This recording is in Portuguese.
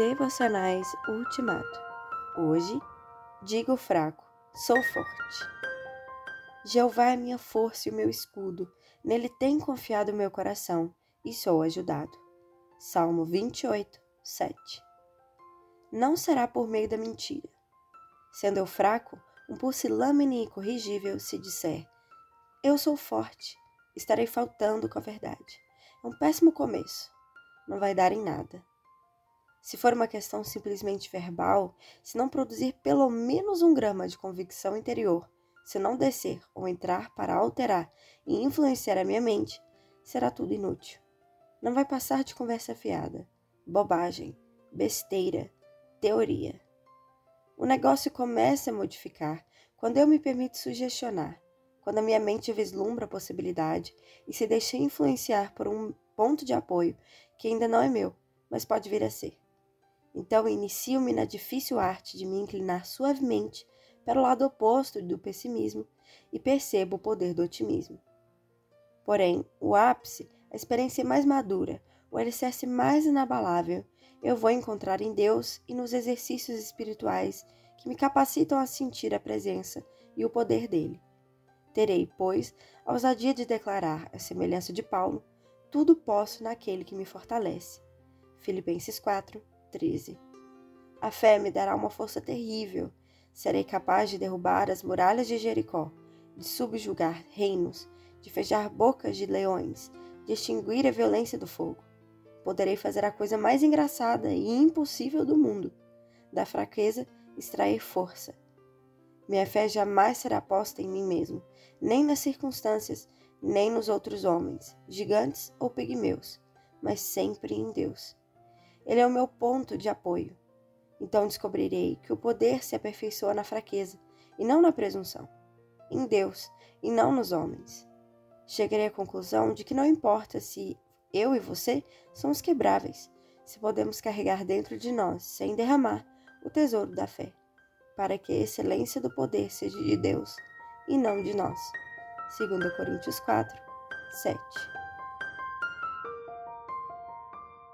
Devocionais Ultimato. Hoje, digo fraco, sou forte. Jeová é minha força e o meu escudo, nele tem confiado o meu coração e sou ajudado. Salmo 28, 7. Não será por meio da mentira. Sendo eu fraco, um pusilânime incorrigível se disser: Eu sou forte, estarei faltando com a verdade. É um péssimo começo. Não vai dar em nada. Se for uma questão simplesmente verbal, se não produzir pelo menos um grama de convicção interior, se não descer ou entrar para alterar e influenciar a minha mente, será tudo inútil. Não vai passar de conversa fiada, bobagem, besteira, teoria. O negócio começa a modificar quando eu me permito sugestionar, quando a minha mente vislumbra a possibilidade e se deixa influenciar por um ponto de apoio que ainda não é meu, mas pode vir a ser. Então inicio-me na difícil arte de me inclinar suavemente para o lado oposto do pessimismo e percebo o poder do otimismo. Porém, o ápice, a experiência mais madura, o alicerce mais inabalável, eu vou encontrar em Deus e nos exercícios espirituais que me capacitam a sentir a presença e o poder dele. Terei, pois, a ousadia de declarar, a semelhança de Paulo, tudo posso naquele que me fortalece. Filipenses 4, 13. A fé me dará uma força terrível. Serei capaz de derrubar as muralhas de Jericó, de subjugar reinos, de fechar bocas de leões, de extinguir a violência do fogo. Poderei fazer a coisa mais engraçada e impossível do mundo: da fraqueza extrair força. Minha fé jamais será posta em mim mesmo, nem nas circunstâncias, nem nos outros homens, gigantes ou pigmeus, mas sempre em Deus. Ele é o meu ponto de apoio. Então descobrirei que o poder se aperfeiçoa na fraqueza e não na presunção, em Deus e não nos homens. Chegarei à conclusão de que não importa se eu e você somos quebráveis, se podemos carregar dentro de nós, sem derramar, o tesouro da fé, para que a excelência do poder seja de Deus e não de nós. 2 Coríntios 4, 7